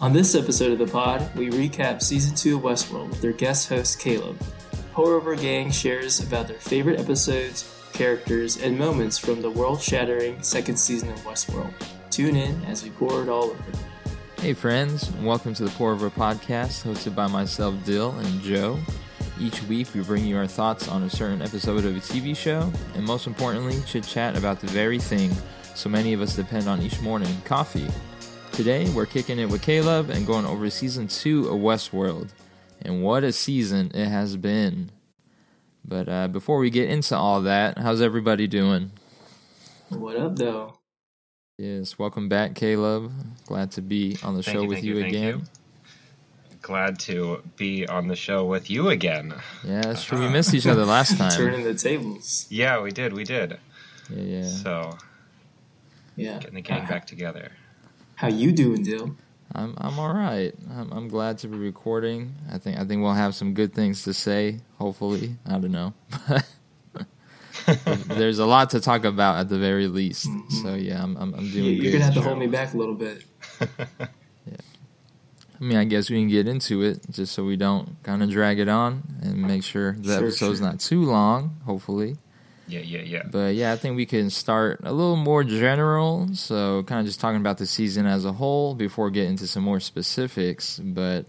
On this episode of the pod, we recap season 2 of Westworld with their guest host Caleb. Pour Over Gang shares about their favorite episodes, characters, and moments from the world shattering second season of Westworld. Tune in as we pour it all over. Hey, friends, welcome to the Pour Over podcast hosted by myself, Dill, and Joe. Each week, we bring you our thoughts on a certain episode of a TV show, and most importantly, chit chat about the very thing so many of us depend on each morning coffee. Today, we're kicking it with Caleb and going over season two of Westworld. And what a season it has been. But uh, before we get into all that, how's everybody doing? What up, though? Yes, welcome back, Caleb. Glad to be on the Thank show you, with you, you, again. you. Glad to be on the show with you again. Yeah, that's true. We missed each other last time. Turning the tables. Yeah, we did, we did. Yeah, yeah. So Yeah. getting the gang Uh, back together. How you doing, Dill? I'm I'm all right. I'm I'm glad to be recording. I think I think we'll have some good things to say. Hopefully, I don't know. There's a lot to talk about at the very least. Mm-hmm. So yeah, I'm I'm, I'm doing You're gonna have to hold me back a little bit. yeah. I mean, I guess we can get into it just so we don't kind of drag it on and make sure the Sure, episode's sure. not too long. Hopefully. Yeah, yeah, yeah. But yeah, I think we can start a little more general. So, kind of just talking about the season as a whole before getting into some more specifics. But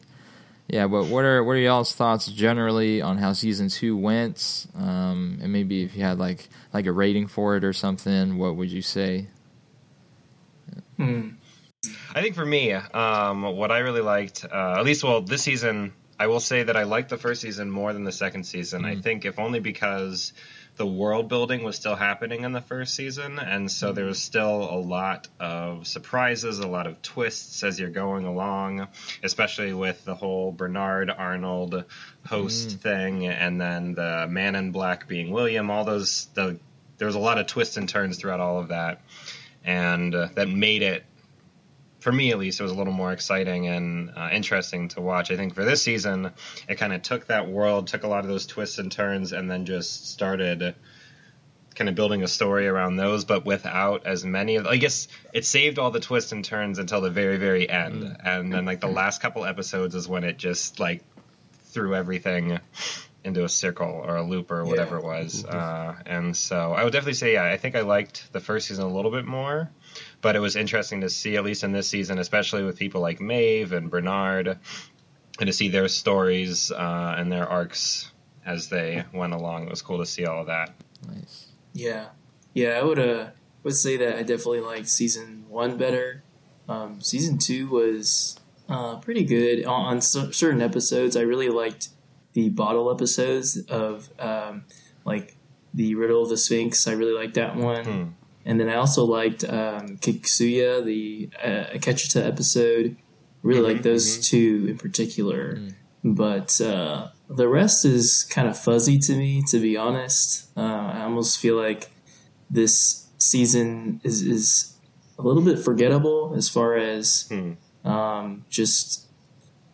yeah, but what are what are y'all's thoughts generally on how season two went? Um, and maybe if you had like like a rating for it or something, what would you say? Hmm. I think for me, um, what I really liked, uh, at least, well, this season, I will say that I liked the first season more than the second season. I Mhm. think, if only because the world building was still happening in the first season, and so there was still a lot of surprises, a lot of twists as you're going along, especially with the whole Bernard Arnold host Mm. thing, and then the Man in Black being William. All those, the there was a lot of twists and turns throughout all of that, and uh, that made it for me at least, it was a little more exciting and uh, interesting to watch. I think for this season, it kind of took that world, took a lot of those twists and turns, and then just started kind of building a story around those, but without as many of. I guess it saved all the twists and turns until the very, very end, Mm. and then like the last couple episodes is when it just like threw everything into a circle or a loop or whatever Yeah. it was. Uh, and so I would definitely say, yeah, I think I liked the first season a little bit more but it was interesting to see, at least in this season, especially with people like Maeve and Bernard, and to see their stories uh, and their arcs as they went along. It was cool to see all of that. Nice. Yeah, yeah, I would uh would say that I definitely like season one better. Um, season two was uh, pretty good on, on cer- certain episodes. I really liked the bottle episodes of um, like the Riddle of the Sphinx. I really liked that one, Hmm. And then I also liked um, Kiksuya, the uh, Akecheta episode. Really Mhm, like those two in particular, Mm. but uh, the rest is kind of fuzzy to me, to be honest. Uh, I almost feel like this season is is a little bit forgettable as far as Hmm. um, just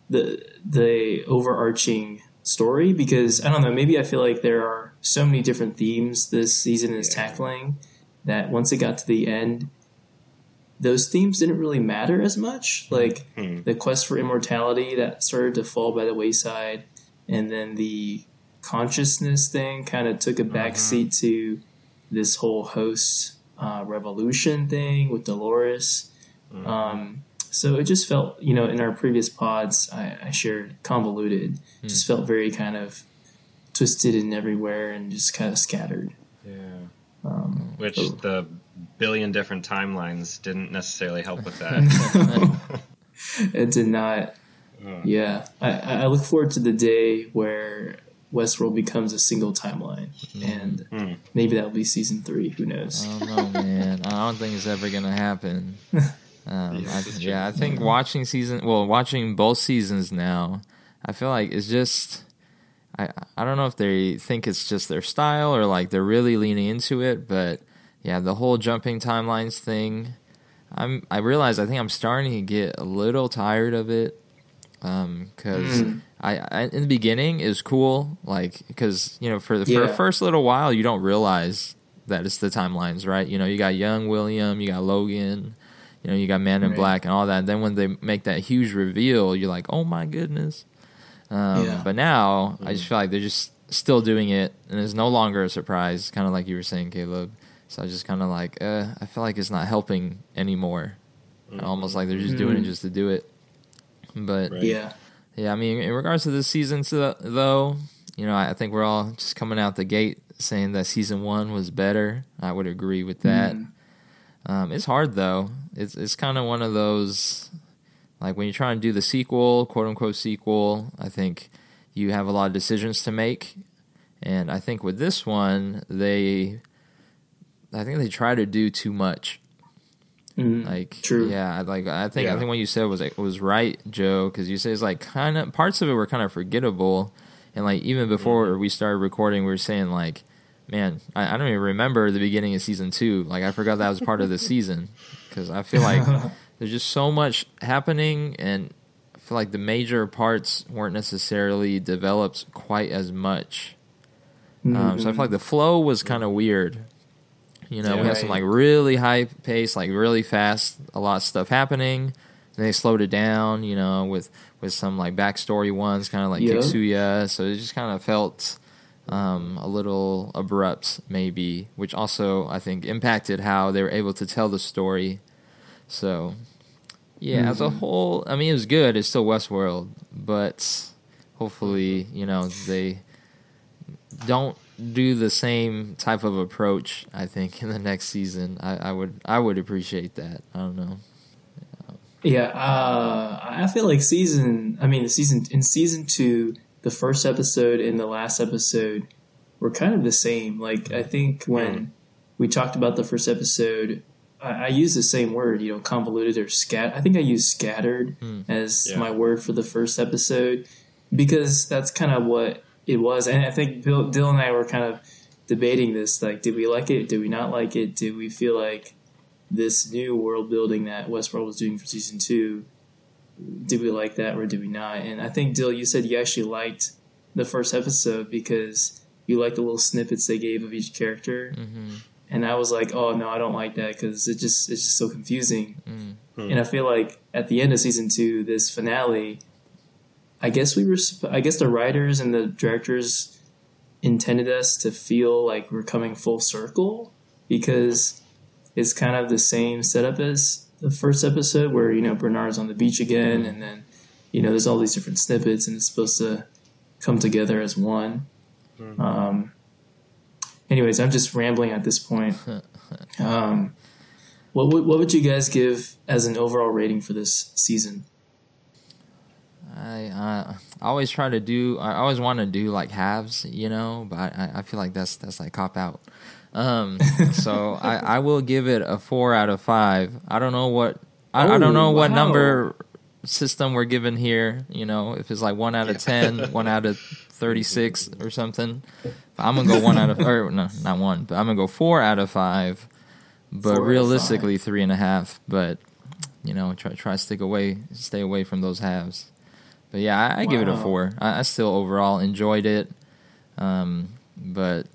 the the overarching story because I don't know maybe I feel like there are so many different themes this season is Yeah. tackling that once it got to the end those themes didn't really matter as much like Hmm. the quest for immortality that started to fall by the wayside and then the consciousness thing kind of took a backseat to this whole host uh, revolution thing with Dolores. Mhm. Um, so it just felt, you know, in our previous pods, I, I shared convoluted. Just felt very kind of twisted and everywhere and just kind of scattered. Yeah. Um, Which so- the billion different timelines didn't necessarily help with that. it did not. Uh, Yeah, I, I look forward to the day where Westworld becomes a single timeline, and Hmm. maybe that'll be season three. Who knows? I don't know, man. I don't think it's ever gonna happen. Um, Yeah, I, this is true. yeah, I think watching season, well, watching both seasons now, I feel like it's just, I, I don't know if they think it's just their style or like they're really leaning into it, but yeah, the whole jumping timelines thing, I'm, I realize I think I'm starting to get a little tired of it, um, because Mm. I, I in the beginning is cool, like because you know for the for Yeah. the first little while you don't realize that it's the timelines, right? You know, you got young William, you got Logan, You know, you got Man in Right. Black and all that. and then when they make that huge reveal, you're like, oh my goodness. Um, Yeah. But now I just feel like they're just still doing it, and it's no longer a surprise. Kind of like you were saying, Caleb. So I just kind of like, uh, I feel like it's not helping anymore. Almost like they're just doing it Mhm. just to do it. But Right. Yeah. yeah, I mean, in regards to this season, so- though, you know, I I think we're all just coming out the gate saying that season one was better. I would agree with that. Mhm. Um, it's hard though. It's it's kind of one of those like when you're trying to do the sequel, quote unquote sequel. I think you have a lot of decisions to make, and I think with this one, they, I think they try to do too much. Mhm. Like, True. yeah, like I think I think what you said was was right, Joe, because you said it's like kind of parts of it were kind of forgettable, and like even before we started recording, we were saying like, man, I, I don't even remember the beginning of season two. Like I forgot that was part of the season because I feel like there's just so much happening, and I feel like the major parts weren't necessarily developed quite as much. Um, so I feel like the flow was kind of weird. You know, we Yeah. had some like really high pace, like really fast, a lot of stuff happening. And they slowed it down, you know, with with some like backstory ones, kind of like Yeah. Kiksuya. So it just kind of felt um, a little abrupt, maybe, which also I think impacted how they were able to tell the story. So, yeah, as a Mhm. whole, I mean, it was good. It's still Westworld, but hopefully, you know, they don't do the same type of approach. I think in the next season, I, I would I would appreciate that. I don't know. Yeah, uh, I feel like season. I mean, the season in season two, the first episode and the last episode were kind of the same. Like I think when we talked about the first episode, I, I used the same word. You know, convoluted or scat. I think I used scattered Hmm. as Yeah. my word for the first episode because that's kind of what it was. And I think Bill, Dill and I were kind of debating this. Like, did we like it? Did we not like it? Did we feel like this new world building that Westworld was doing for season two? Did we like that or did we not? And I think Dill, you said you actually liked the first episode because you liked the little snippets they gave of each character. hmm And I was like, oh no, I don't like that because it just it's just so confusing. Mm. Hmm. And I feel like at the end of season two, this finale, I guess we were, I guess the writers and the directors intended us to feel like we're coming full circle because it's kind of the same setup as the first episode where, you know, Bernard's on the beach again and then, you know, there's all these different snippets and it's supposed to come together as one. Mhm. Um, anyways, I'm just rambling at this point. Um, what would what would you guys give as an overall rating for this season? I uh, I always try to do. I always want to do like halves, you know. But I, I feel like that's that's like cop out. Um, so I, I will give it a four out of five. I don't know what I, I don't know Oh, what wow. number system we're given here. You know, if it's like one out of Yeah. ten, one out of thirty six or something. I'm gonna go one out of or no, not one, but I'm gonna go four out of five. But Four realistically, three and a half. But you know, try try to stick away, stay away from those halves. But yeah, I, I give it a four. I, I still overall enjoyed it, um, but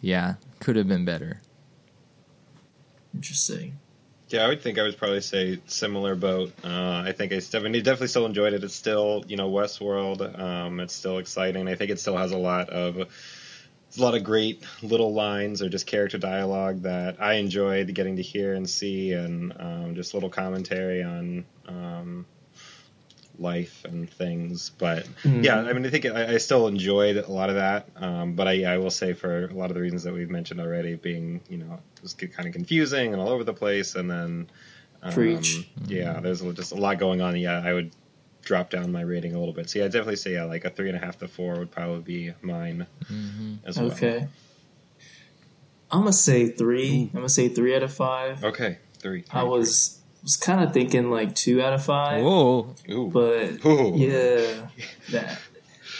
yeah, could have been better. Interesting. Yeah, I would think I would probably say similar boat. Uh, I think I definitely definitely still enjoyed it. It's still you know Westworld. Um, it's still exciting. I think it still has a lot of a lot of great little lines or just character dialogue that I enjoyed getting to hear and see, and um, just little commentary on um, life and things. But Mm. yeah, I mean, I think I, I still enjoyed a lot of that. Um, but I, I will say for a lot of the reasons that we've mentioned already, being you know just was kind of confusing and all over the place, and then um, Preach. Yeah, there's just a lot going on. Yeah, I would drop down my rating a little bit. So yeah, I'd definitely say yeah, like a three and a half to four would probably be mine hmm as well. Okay. I'm gonna say three. I'm gonna say three out of five. Okay, three. I was was kind of thinking like two out of five, Whoa, Ooh. but Ooh. yeah, that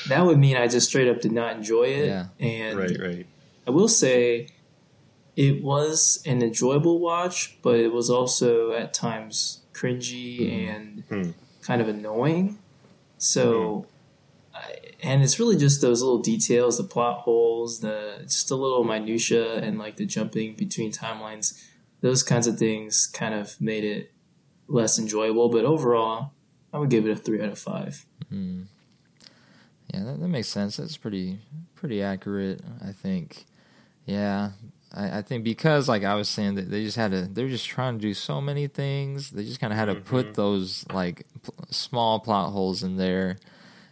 that would mean I just straight up did not enjoy it. Yeah. And Right, right. I will say it was an enjoyable watch, but it was also at times cringy and Hmm. kind of annoying. So, I, and it's really just those little details, the plot holes, the just a little minutia, and like the jumping between timelines. Those kinds of things kind of made it less enjoyable. But overall, I would give it a three out of five. Mm. Yeah, that, that makes sense. That's pretty pretty accurate. I think. Yeah, I, I, think because like I was saying that they just had to they're just trying to do so many things. They just kind of had to mm-hmm. put those like p- small plot holes in there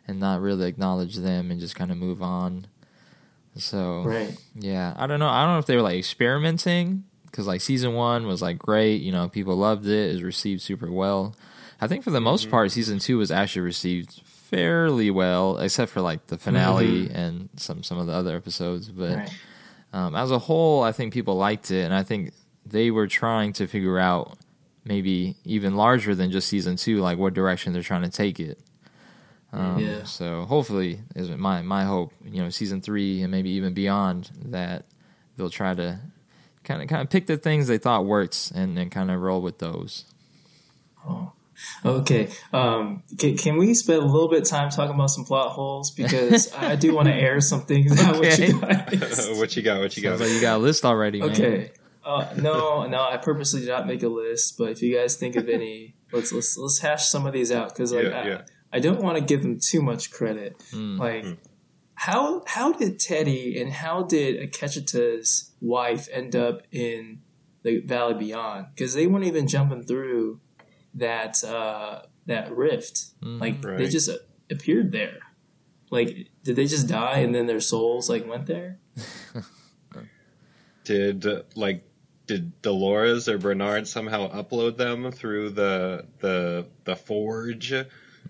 and not really acknowledge them and just kind of move on. So right. yeah, I don't know. I don't know if they were like experimenting because like season one was like great. You know, people loved it. It was received super well. I think for the most mm-hmm. part, season two was actually received fairly well, except for like the finale mm-hmm. and some some of the other episodes. But right. um, as a whole, I think people liked it, and I think they were trying to figure out maybe even larger than just season two, like what direction they're trying to take it. Um, yeah. So hopefully, is my my hope, you know, season three and maybe even beyond that they'll try to kind of kind of pick the things they thought worked and then kind of roll with those. Oh. Okay. Um, can, can, we spend a little bit of time talking about some plot holes because I do want to air some things out what you guys. what you got? What you got? Like you got a list already. Okay. Uh, no, no, I purposely did not make a list, but if you guys think of any, let's let's let's hash some of these out because like yeah, I, yeah. I, don't want to give them too much credit. Mm. Like, mm. How how did Teddy and how did Akecheta's wife end up in the Valley Beyond? Because they weren't even jumping through that uh, that rift. Mm, like right. they just appeared there. Like did they just die and then their souls like went there? did like did Dolores or Bernard somehow upload them through the the the forge?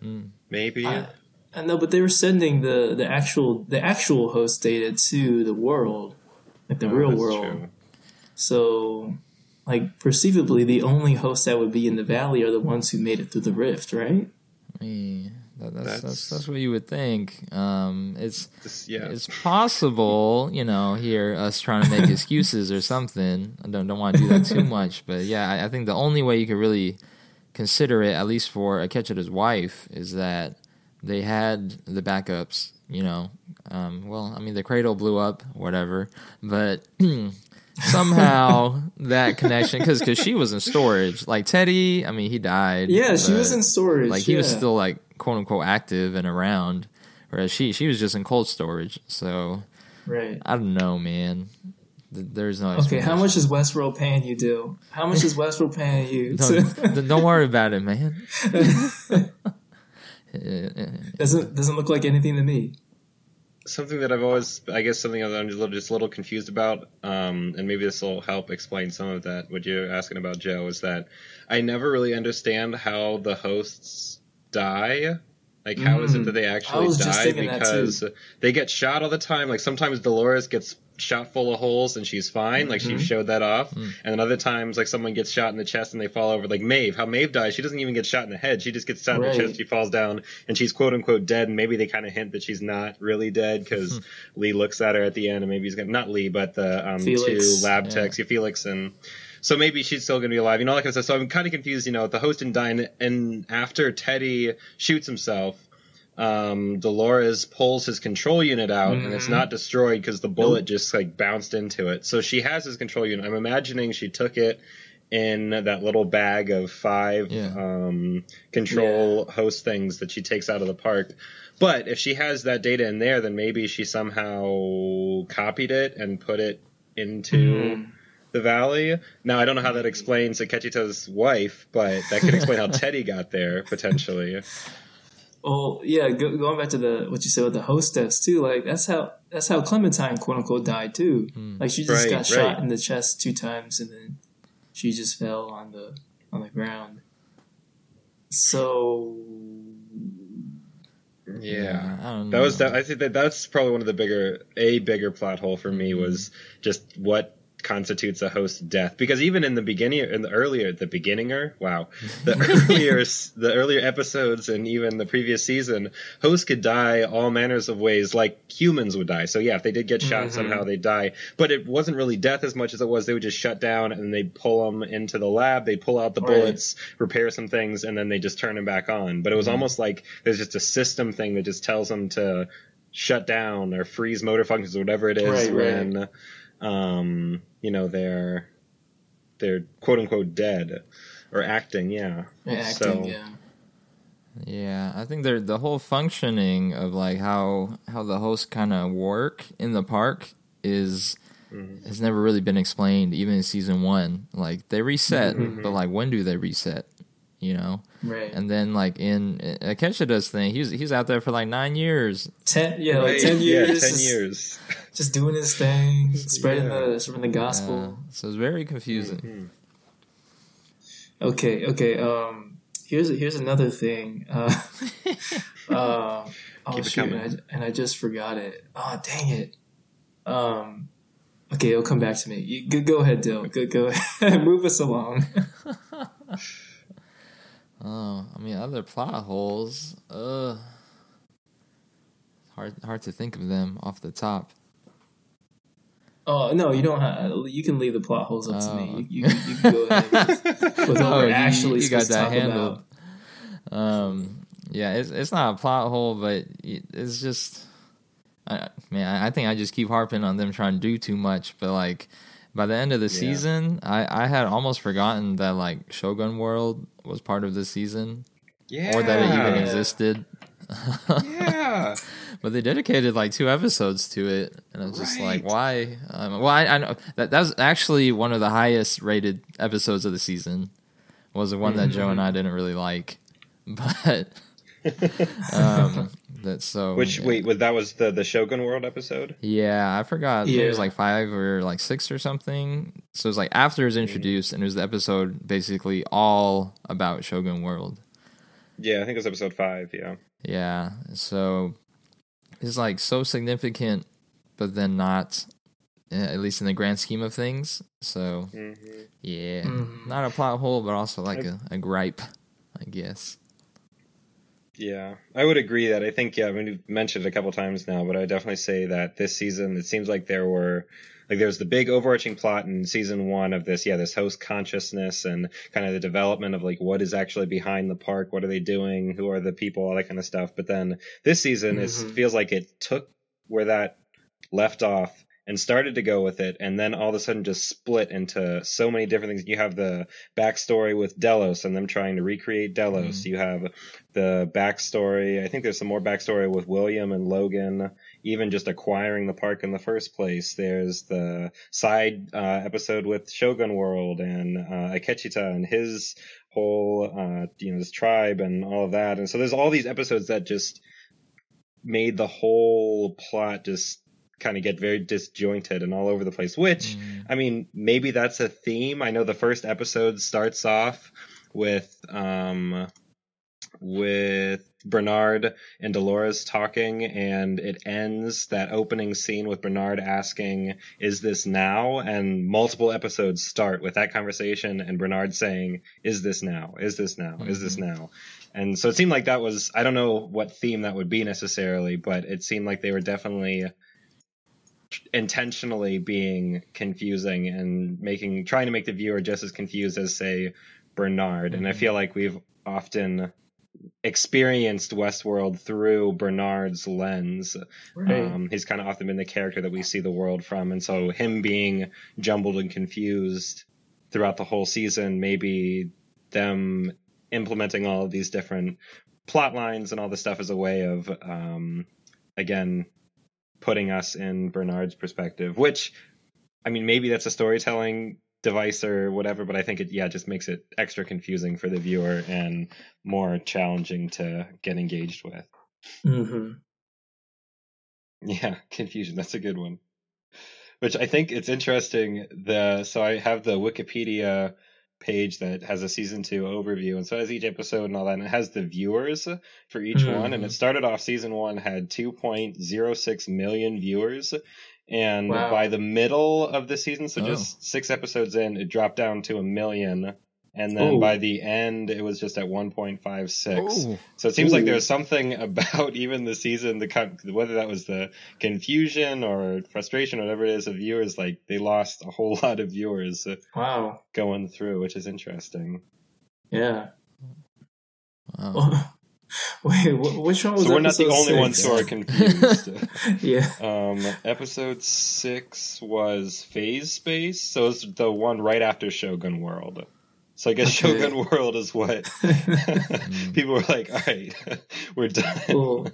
Mm. Maybe. I, I know, but they were sending the the actual the actual host data to the world, like the oh, real world. True. So like perceivably the only hosts that would be in the valley are the ones who made it through the rift, right? Yeah, that, that's, that's, that's that's what you would think. Um, it's this, yeah. it's possible, you know, here us trying to make excuses or something. I don't don't want to do that too much, but yeah, I, I, think the only way you could really consider it, at least for Akecheta's wife, is that they had the backups. You know, um, well, I mean, the cradle blew up, whatever, but somehow that connection because because she was in storage. Like Teddy, I mean, he died. Yeah, she was in storage. Like he yeah. was still like quote unquote active and around, whereas she she was just in cold storage. So right, I don't know, man. There's no. Okay, how much is Westworld paying you? Do how much is Westworld paying you? don't, don't worry about it, man. doesn't doesn't look like anything to me something that I've always, I guess, something that I'm just a little, just a little confused about, um, and maybe this will help explain some of that. What you're asking about, Joe, is that I never really understand how the hosts die. Like, how mm. is it that they mm. actually die? Because they get shot all the time. Like sometimes Dolores gets shot full of holes and she's fine. Mm-hmm. Like she mm-hmm. showed that off. Mm. And then other times, like someone gets shot in the chest and they fall over. Like Maeve, how Maeve dies, she doesn't even get shot in the head. She just gets shot right. in the chest. She falls down and she's quote unquote dead. And maybe they kind of hint that she's not really dead because hmm. Lee looks at her at the end and maybe he's gonna not Lee, but the um, two lab yeah. techs, yeah, Felix and. So maybe she's still going to be alive, you know, like I said. So I'm kind of confused, you know, the host and, and after Teddy shoots himself, um, Dolores pulls his control unit out mm-hmm. and it's mm-hmm. not destroyed because the bullet nope. just like bounced into it. So she has his control unit. I'm imagining she took it in that little bag of five yeah. um, control yeah. host things that she takes out of the park. But if she has that data in there, then maybe she somehow copied it and put it into mm. the valley. Now I don't know how that explains Akecheta's wife, but that could explain how Teddy got there potentially. Well, yeah, go, going back to the what you said with the hostess too, like that's how that's how Clementine quote unquote died too. Mm. Like she just right, got shot in the chest two times and then she just fell on the on the ground. So yeah, I don't know. that was that. I think that that's probably one of the bigger a bigger plot hole for me was just what constitutes a host death because even in the beginning in the earlier the beginninger wow the earlier the earlier episodes and even the previous season hosts could die all manners of ways like humans would die so yeah if they did get shot mm-hmm. somehow they die but it wasn't really death as much as it was they would just shut down and they'd pull them into the lab they pull out the right. bullets repair some things and then they just turn them back on but it was mm-hmm. almost like there's just a system thing that just tells them to shut down or freeze motor functions or whatever it is right, when right um, you know, they're they're quote unquote dead. or acting. Yeah, Yeah, acting, So- yeah. Yeah, I think they're the whole functioning of like how how the hosts kind of work in the park is Mhm. has never really been explained even in season 1. Like they reset, Mhm. but like when do they reset? You know? Right. And then like in Akecheta's thing, he's he's out there for like 9 years. ten, yeah, like ten years. Yeah, ten just, years. Just doing his thing, spreading Yeah. the spreading the gospel. Uh, so it's very confusing. Mhm. Okay, okay. Um, here's here's another thing. Uh, uh, oh Keep shoot, and. I, and I just forgot it. Oh dang it. Um, okay, it'll come back to me. You, go, go ahead, Dill. Go go ahead. Move us along. Oh, I mean other plot holes. Uh hard hard to think of them off the top. Oh no, you don't. Have, you can leave the plot holes up to Oh. me. You, you, you can go ahead with, with what Oh, we're you- actually you got to that talk handled. about. Um, yeah, it's it's not a plot hole, but it's just, I, man, I think I just keep harping on them trying to do too much. But like, by the end of the Yeah. season, I I had almost forgotten that like Shogun World was part of the season, Yeah, or that it even existed. Yeah, but they dedicated like two episodes to it, and I was just like, why? Um, well, I, I know that that was actually one of the highest rated episodes of the season. Was the one that Joe and I didn't really like, but um, that's so. Which yeah. wait, was that was the the Shogun World episode? Yeah, I forgot. It was like five or like six or something. So it was like after it was introduced, and it was the episode basically all about Shogun World. Yeah, I think it was episode five. Yeah, Yeah, so it's like so significant, but then not, eh, at least in the grand scheme of things. So hmm yeah, Mhm. not a plot hole, but also like a, a gripe, I guess. Yeah, I would agree that I think yeah. I mean, you've mentioned it a couple times now, but I would definitely say that this season it seems like there were like there's the big overarching plot in season one of this yeah this host consciousness and kind of the development of like what is actually behind the park what are they doing who are the people all that kind of stuff but then this season is Mhm. feels like it took where that left off and started to go with it and then all of a sudden just split into so many different things you have the backstory with delos and them trying to recreate delos you have the backstory i think there's some more backstory with william and logan even just acquiring the park in the first place. There's the side uh, episode with Shogun World and uh, Akecheta and his whole, uh, you know, his tribe and all of that. And so there's all these episodes that just made the whole plot just kind of get very disjointed and all over the place, which Mm. I mean, maybe that's a theme. I know the first episode starts off with um with Bernard and Dolores talking and it ends that opening scene with Bernard asking, "Is this now?" and multiple episodes start with that conversation and Bernard saying, "Is this now? Is this now? Is this now?" And so it seemed like that was I don't know what theme that would be necessarily, but it seemed like they were definitely intentionally being confusing and making trying to make the viewer just as confused as say Bernard and I Mhm. feel like we've often experienced Westworld through Bernard's lens Right. um, he's kind of often been the character that we see the world from, and so him being jumbled and confused throughout the whole season, maybe them implementing all of these different plot lines and all this stuff as a way of, um, again, putting us in Bernard's perspective. Which, I mean, maybe that's a storytelling device or whatever, but I think it, yeah, just makes it extra confusing for the viewer and more challenging to get engaged with. Mm-hmm. Yeah, confusion. That's a good one. Which I think it's interesting. The so I have the Wikipedia page that has a season two overview, and so it has each episode and all that, and it has the viewers for each mm-hmm. one. And it started off season one had two point zero six million viewers, and Wow. by the middle of the season, so Oh. just six episodes in, it dropped down to a million. And then Oh. by the end, it was just at 1.56. Oh, So it seems like Ooh. there's something about even the season, the con- whether that was the confusion or frustration, or whatever it is, of viewers, like they lost a whole lot of viewers uh, Wow. going through, which is interesting. Yeah. wow. Wait, which one was? So we're not the only six? ones who are confused. yeah. um, episode six was Phase Space, so it's the one right after Shogun World. So I guess Okay. Shogun World is what people were like. All right, we're done. well,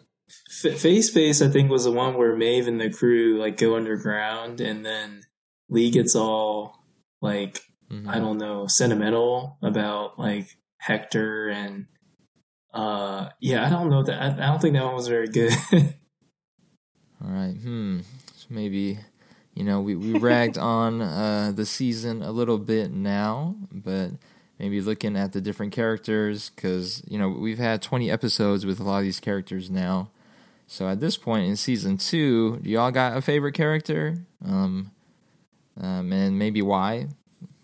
F- Phase Space, I think, was the one where Maeve and the crew like go underground, and then Lee gets all like Mhm. I don't know sentimental about like Hector and uh yeah I don't know that I, I don't think that one was very good. All right. Hmm. So maybe, you know, we, we ragged on uh, the season a little bit now, but maybe looking at the different characters, because, you know, we've had 20 episodes with a lot of these characters now. So at this point in season two, do y'all got a favorite character? Um, um, and maybe why?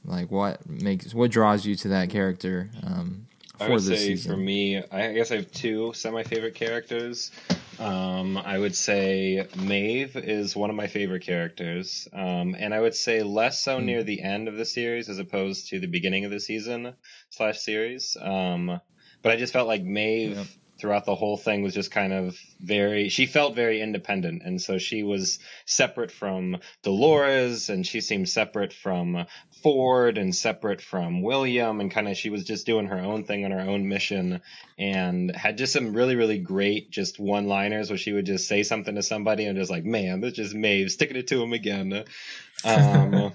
Like, what makes, what draws you to that character um, I would this say season? for me, I guess I have two semi-favorite characters. Um, I would say Maeve is one of my favorite characters, um, and I would say less so Hmm. near the end of the series as opposed to the beginning of the season slash series. Um, but I just felt like Maeve Yep. Throughout the whole thing was just kind of very. She felt very independent, and so she was separate from Dolores, and she seemed separate from Ford and separate from William, and kind of she was just doing her own thing on her own mission, and had just some really really great just one liners where she would just say something to somebody and just like, man, that's just Maeve sticking it to him again. Um,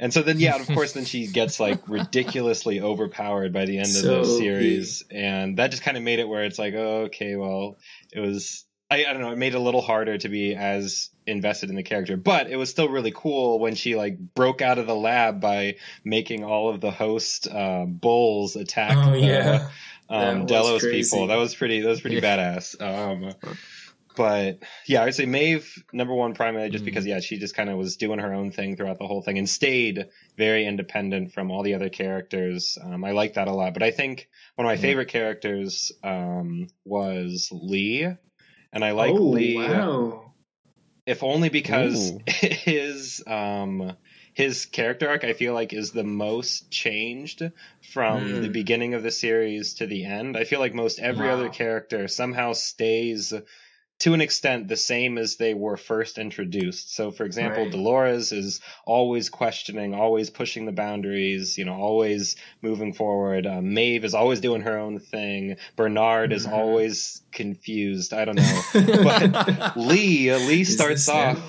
and so then yeah, of course then she gets like ridiculously overpowered by the end of the series, and that just kind of made it where it's like, oh, okay, well, it was. I, I don't know. It made it a little harder to be as invested in the character, but it was still really cool when she like broke out of the lab by making all of the host uh, bulls attack oh the, yeah, um, Delos crazy. people. That was pretty. That was pretty Yeah. badass. Um, but yeah, I'd say Maeve number one primarily just Mhm. because yeah, she just kind of was doing her own thing throughout the whole thing and stayed very independent from all the other characters. Um, I like that a lot. But I think one of my Yeah. favorite characters um, was Lee, and I like oh, Lee Wow. if only because Ooh. his um his character arc I feel like is the most changed from Hmm. the beginning of the series to the end. I feel like most every Wow. other character somehow stays to an extent the same as they were first introduced. So for example, Right. Dolores is always questioning, always pushing the boundaries, you know, always moving forward. Uh, Maeve is always doing her own thing. Bernard is Mhm. always confused. I don't know. But Lee, Lee Is starts off. now?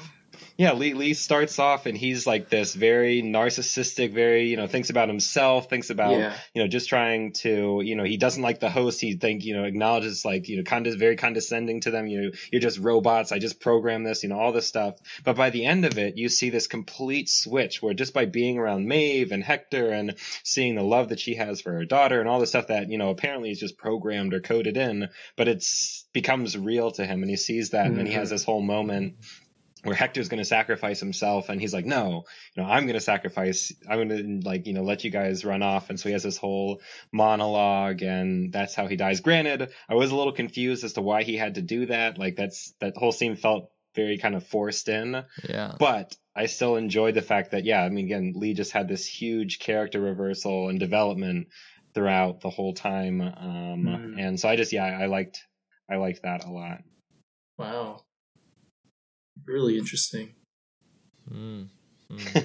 Yeah, Lee, Lee starts off and he's like this very narcissistic, very, you know, thinks about himself, thinks about, yeah. you know, just trying to, you know, he doesn't like the host. He think, you know, acknowledges like, you know, kind of very condescending to them. You know, you're just robots. I just program this, you know, all this stuff. But by the end of it, you see this complete switch where just by being around Maeve and Hector and seeing the love that she has for her daughter and all the stuff that, you know, apparently is just programmed or coded in, but it's becomes real to him and he sees that and then he mm-hmm. has this whole moment where Hector's going to sacrifice himself and he's like, no, you know, I'm going to sacrifice, I'm going to like, you know, let you guys run off. And so he has this whole monologue and that's how he dies. Granted, I was a little confused as to why he had to do that. Like that's, that whole scene felt very kind of forced in, yeah. but I still enjoyed the fact that, yeah, I mean, again, Lee just had this huge character reversal and development throughout the whole time. Um, Mm. and so I just, yeah, I liked, I liked that a lot. Wow. Really interesting. Mm, mm.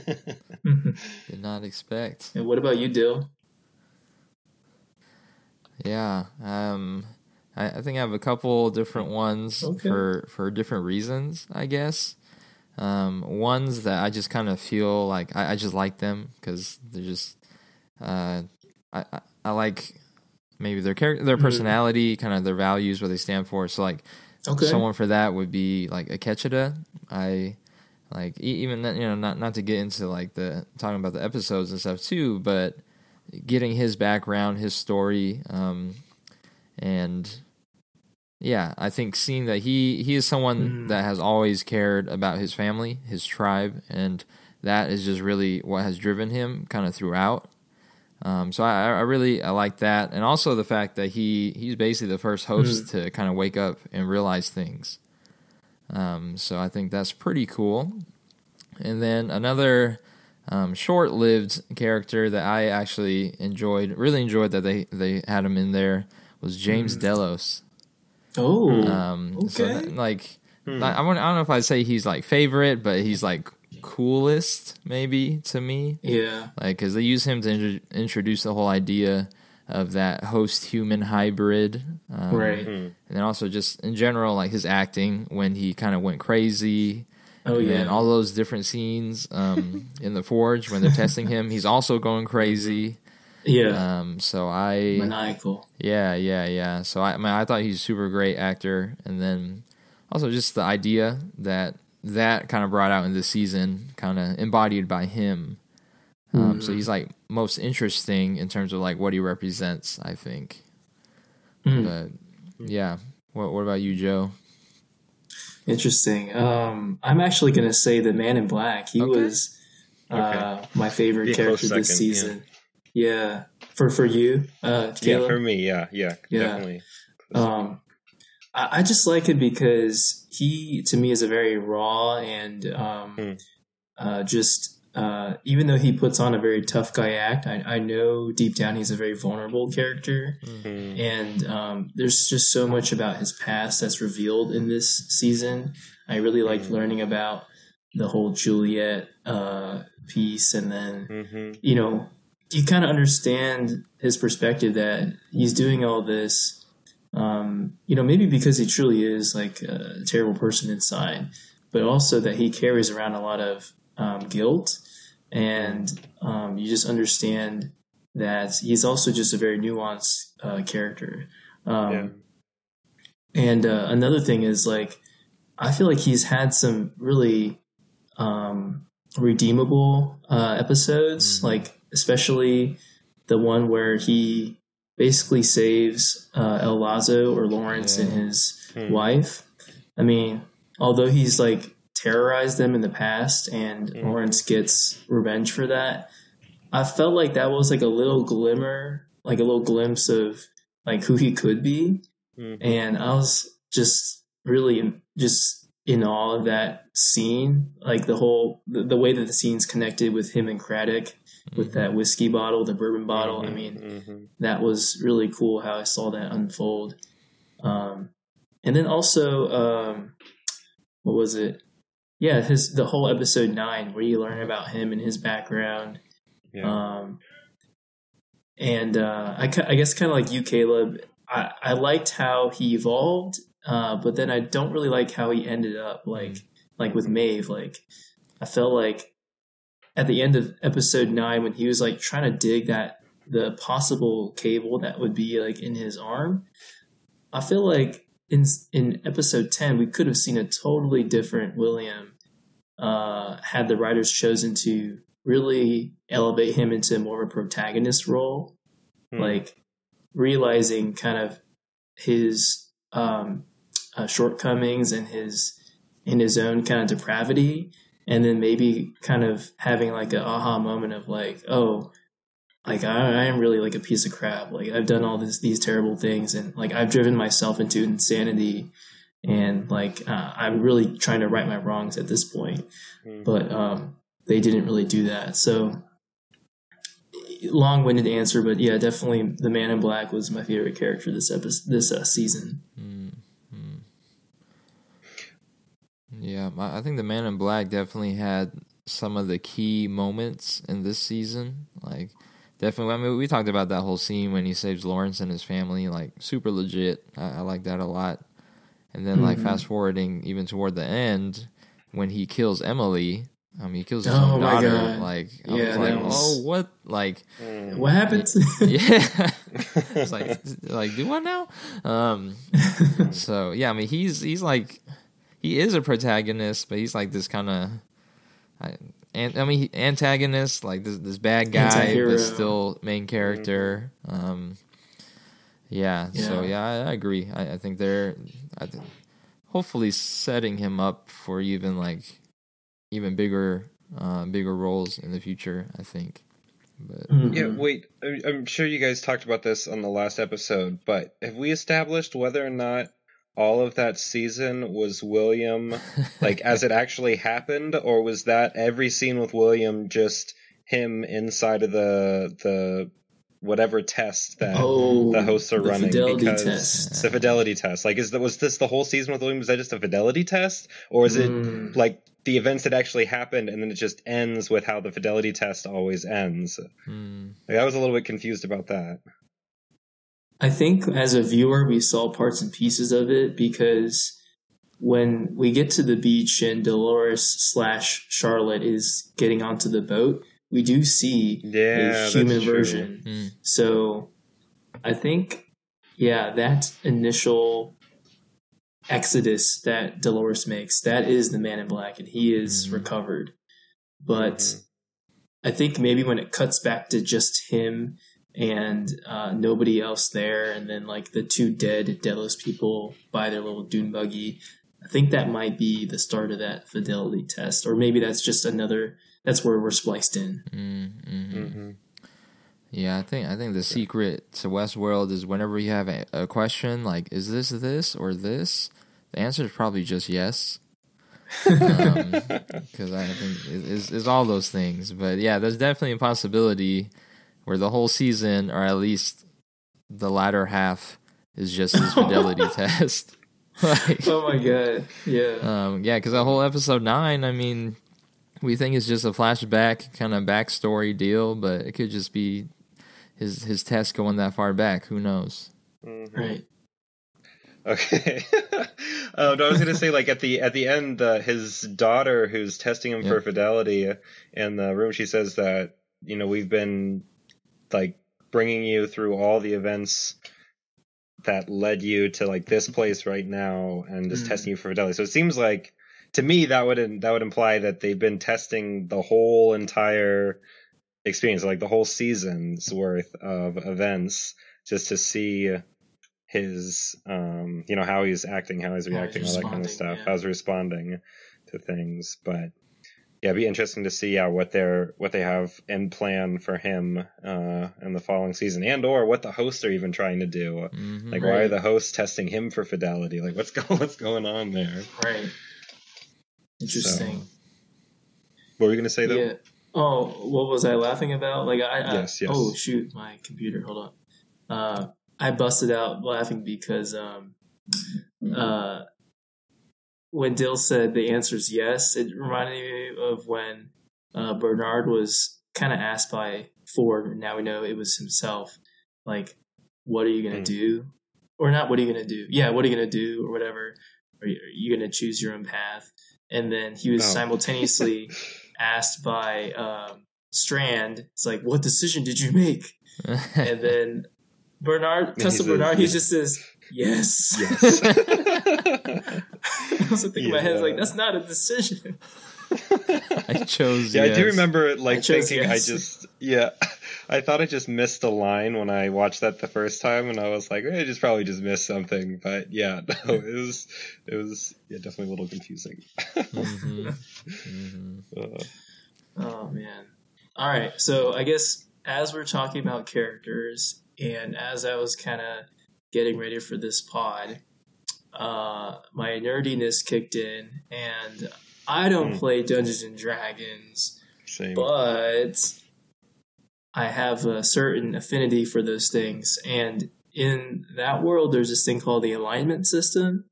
Did not expect. and what about you, Dill? Yeah, um, I, I think I have a couple different ones Okay. for for different reasons. I guess um, ones that I just kind of feel like I, I just like them because they're just uh, I, I I like maybe their character, their Mhm. personality, kind of their values, what they stand for. So like Okay. someone for that would be like Akecheta. I like even that, you know not not to get into like the talking about the episodes and stuff too, but getting his background, his story, um, and yeah, I think seeing that he he is someone Mhm. that has always cared about his family, his tribe, and that is just really what has driven him kind of throughout. Um, so I, I really I like that, and also the fact that he he's basically the first host to kind of wake up and realize things. Um, so I think that's pretty cool. And then another um, short-lived character that I actually enjoyed, really enjoyed that they they had him in there was James Mhm. Delos. oh, Um, so okay. that- like Hmm. I, I I don't know if I'd say he's like favorite, but he's like coolest, maybe to me. Yeah. Like, because they use him to intro- introduce the whole idea of that host human hybrid. Um, Right. And then also just in general, like his acting when he kind of went crazy. Oh yeah. And all those different scenes um, in the forge when they're testing him, he's also going crazy. yeah. Um, so I, Maniacal. yeah, yeah, yeah. So I, I, mean, I thought he's a super great actor, and then also just the idea that that kind of brought out in the season, kind of embodied by him. Um, So he's like most interesting in terms of like what he represents. I think, Mhm. but yeah. What What about you, Joe? Interesting. Um, I'm actually going to say the Man in Black. He Okay. was uh, my favorite Be character this second, yeah. season. Yeah. For for you, uh, Yeah, for me, yeah, yeah, Yeah. definitely. Um, I, I just like it because he, to me, is a very raw and um, Hmm. uh, just. Uh, even though he puts on a very tough guy act, I, I know deep down he's a very vulnerable character. Mhm. and um, there's just so much about his past that's revealed in this season. I really liked Mhm. learning about the whole Juliet uh, piece, and then Mhm. you know you kind of understand his perspective that he's doing all this. Um, you know, maybe because he truly is like a terrible person inside, but also that he carries around a lot of um, guilt, and um, you just understand that he's also just a very nuanced uh, character. Um, Yeah. And uh, another thing is like, I feel like he's had some really um, redeemable uh, episodes, Mhm. like especially the one where he basically saves uh, El Lazo or Lawrence and his Hmm. wife. I mean, although he's like terrorized them in the past and Mhm. Lawrence gets revenge for that, I felt like that was like a little glimmer, like a little glimpse of like who he could be. Mhm. And I was just really just in awe of that scene, like the whole the, the way that the scene's connected with him and Craddock with that whiskey bottle, the bourbon bottle. I Mhm. mean, Mhm. that was really cool how I saw that unfold. Um, and then also, um, what was it? Yeah, his the whole episode nine where you learn about him and his background. Yeah. Um, and uh, I, I guess kind of like you, Caleb. I, I liked how he evolved, uh, but then I don't really like how he ended up. Like like with Maeve, like I felt like at the end of episode nine when he was like trying to dig that the possible cable that would be like in his arm. I feel like in in episode ten we could have seen a totally different William uh, had the writers chosen to really elevate him into more of a protagonist role, Hmm. like realizing kind of his um, uh, shortcomings and his in his own kind of depravity, and then maybe kind of having like an aha moment of like, oh, like I, I am really like a piece of crap. Like I've done all this these terrible things, and like I've driven myself into insanity, and like uh, I'm really trying to right my wrongs at this point Mhm. but um, they didn't really do that. So long-winded answer, but yeah, definitely the Man in Black was my favorite character this episode, this uh, season. Mm. Yeah, I I think the Man in Black definitely had some of the key moments in this season. Like, definitely. I mean, we talked about that whole scene when he saves Lawrence and his family. Like, super legit. I, I like that a lot. And then, like, Mhm. fast forwarding even toward the end when he kills Emily. I mean, he kills his Oh own my daughter. God. Like, I Yeah, was like, was- oh, what? Like, Mhm. What happened? yeah. it's like, like, do what now? Um, so yeah, I mean, he's he's like he is a protagonist, but he's like this kind of, I, I mean, he- antagonist, like this this bad guy, Anti-hero. but still main character. Um, yeah, So Yeah. yeah, I, I agree. I, I think they're, I think, hopefully setting him up for even like even bigger, uh, bigger roles in the future. I think. But Mhm. Yeah, wait. I'm I'm sure you guys talked about this on the last episode, but have we established whether or not all of that season was William, like as it actually happened, or was that every scene with William just him inside of the the whatever test that Oh, the hosts are the running fidelity because test. it's a fidelity test. Like, is that was this the whole season with William? Was that just a fidelity test, or is it Mm. like the events that actually happened and then it just ends with how the fidelity test always ends? Hmm. Like, I was a little bit confused about that. I think as a viewer, we saw parts and pieces of it because when we get to the beach and Dolores slash Charlotte is getting onto the boat, we do see Yeah, a human version. Hmm. So I think, yeah, that initial exodus that Dolores makes, that is the man in black, and he is Mhm. recovered. But Mhm. I think maybe when it cuts back to just him and uh, nobody else there, and then like the two dead Delos people by their little dune buggy, I think that might be the start of that fidelity test, or maybe that's just another. That's where we're spliced in. Mm, mhm. Mhm. Yeah, I think I think the secret to Westworld is whenever you have a, a question like, "Is this this or this?" The answer is probably just yes, because I think it- it's, it's all those things. But yeah, there's definitely a possibility where the whole season, or at least the latter half, is just this fidelity test. like, Oh my god! Yeah. um, yeah, because the whole episode nine, I mean, we think it's just a flashback kind of backstory deal, but it could just be his his test going that far back. Who knows? Mhm. Right. Okay. oh, no, I was gonna say like at the at the end, uh, his daughter who's testing him Yeah. for fidelity in the room, she says that you know we've been like bringing you through all the events that led you to like this place right now, and just Mm. testing you for fidelity. So it seems like to me that would that would imply that they've been testing the whole entire experience, like the whole season's worth of events, just to see his um you know how he's acting how he's How reacting he's all that kind of stuff yeah. how he's responding to things but yeah it'd be interesting to see yeah what they're what they have in plan for him uh in the following season and or what the hosts are even trying to do Mhm. like why are the hosts testing him for fidelity like what's going what's going on there Right. Interesting. what were we gonna say though Yeah. Oh, what was I laughing about? Like I, I Yes, yes. Oh shoot, my computer. Hold on. Uh, I busted out laughing because um, uh, when Dill said the answer is yes, it reminded me of when uh, Bernard was kind of asked by Ford. and Now we know it was himself. Like, what are you gonna Hmm. do? Or not? What are you gonna do? Yeah, what are you gonna do? Or whatever. Are you, you gonna choose your own path? And then he was Oh. simultaneously asked by um, Strand, it's like, what decision did you make? And then Bernard, And Custom he says, Bernard, he yes. just says, yes. yes I was thinking in my head, like, that's not a decision. I chose. Yeah, I do remember like I chose thinking I just yeah, I thought I just missed a line when I watched that the first time, and I was like, eh, I just probably just missed something. But yeah, no, it was it was yeah definitely a little confusing. Mhm. Mhm. Uh, Oh, man. All right. So I guess as we're talking about characters, and as I was kind of getting ready for this pod, uh, my nerdiness kicked in, and I don't Hmm. play Dungeons and Dragons. same. but I have a certain affinity for those things. And in that world, there's this thing called the alignment system.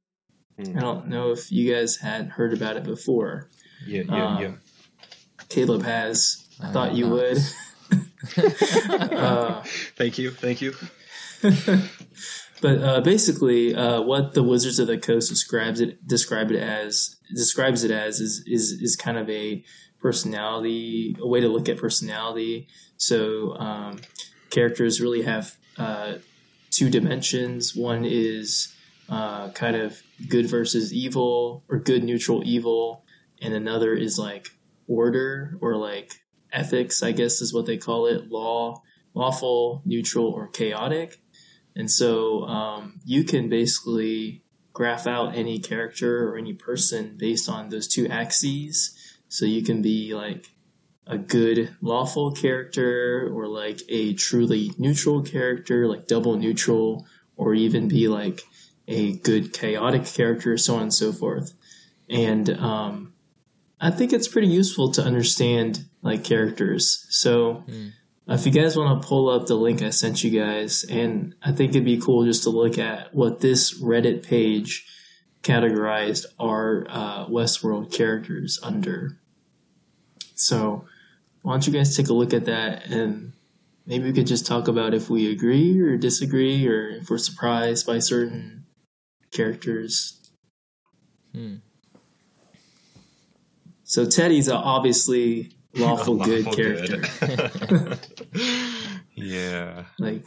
Hmm. I don't know if you guys had heard about it before. Yeah, yeah, um, yeah. Caleb has. I I thought you not. would. uh, Thank you, thank you. But uh, basically, uh, what the Wizards of the Coast describes it describe it as describes it as is is is kind of a personality, a way to look at personality. So um, characters really have uh, two dimensions. One is uh, kind of good versus evil, or good neutral evil, and another is like order or like ethics. I guess is what they call it: law, lawful, neutral, or chaotic. And so um, you can basically graph out any character or any person based on those two axes. So you can be like a good lawful character or like a truly neutral character, like double neutral, or even be like a good chaotic character, so on and so forth. And um, I think it's pretty useful to understand like characters. So Hmm. If you guys want to pull up the link I sent you guys, and I think it'd be cool just to look at what this Reddit page categorized our uh, Westworld characters under. So, why don't you guys take a look at that and maybe we could just talk about if we agree or disagree or if we're surprised by certain characters. Hmm. So, Teddy's obviously lawful, good character. good. yeah. like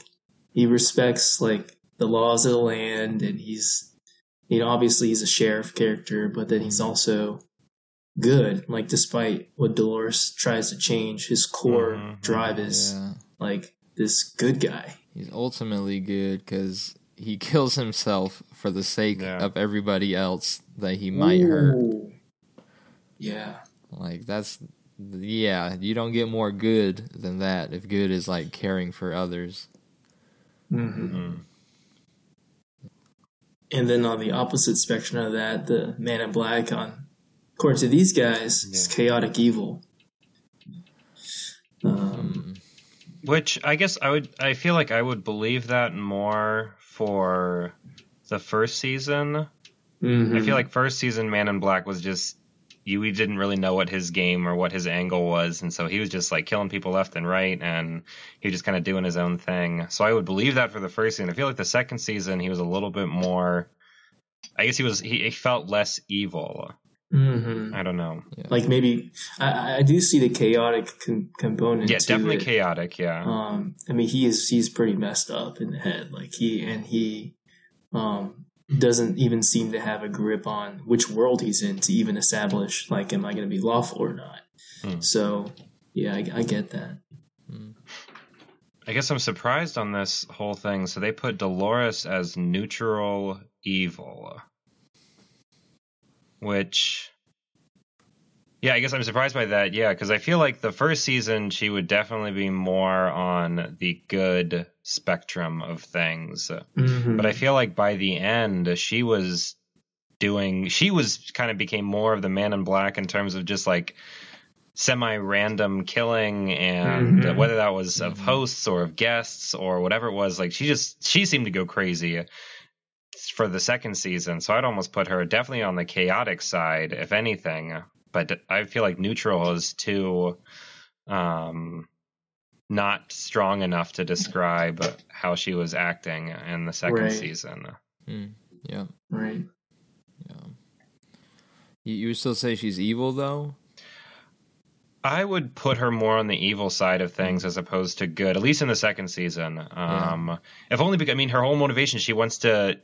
he respects like the laws of the land and he's you know obviously he's a sheriff character but then he's also good like despite what dolores tries to change his core Mhm. drive is Yeah. like this good guy He's ultimately good because he kills himself for the sake Yeah. of everybody else that he might hurt. Yeah Like that's yeah, you don't get more good than that if good is like caring for others. hmm Mm. and then on the opposite spectrum of that the man in black on according to these guys is chaotic evil um, Mm. Which I guess I would. I feel like I would believe that more for the first season. I mhm. feel like first season Man in Black was just you. We didn't really know what his game or what his angle was, and so he was just like killing people left and right, and he was just kind of doing his own thing. So I would believe that for the first season. I feel like the second season he was a little bit more. I guess he was. He, he felt less evil. Mhm. I don't know. Yeah. like maybe I, I do see the chaotic con- component. Yeah, definitely it. chaotic. Yeah. Um, I mean, he is he's pretty messed up in the head. Like he and he um doesn't even seem to have a grip on which world he's in to even establish like, am I going to be lawful or not? Hmm. So yeah, I, I get that. I guess I'm surprised on this whole thing. So they put Dolores as neutral evil, which, yeah, I guess I'm surprised by that. Yeah, because I feel like the first season she would definitely be more on the good spectrum of things, Mhm. but I feel like by the end she was doing. She was kind of became more of the Man in Black in terms of just like semi-random killing and Mhm. whether that was of Mhm. hosts or of guests or whatever it was like she just she seemed to go crazy for the second season so i'd almost put her definitely on the chaotic side if anything but i feel like neutral is too um not strong enough to describe how she was acting in the second Right. season Mm. Yeah. right. Yeah. You, you still say she's evil though? I would put her more on the evil side of things as opposed to good, at least in the second season. Um, If only because, I mean, her whole motivation, she wants to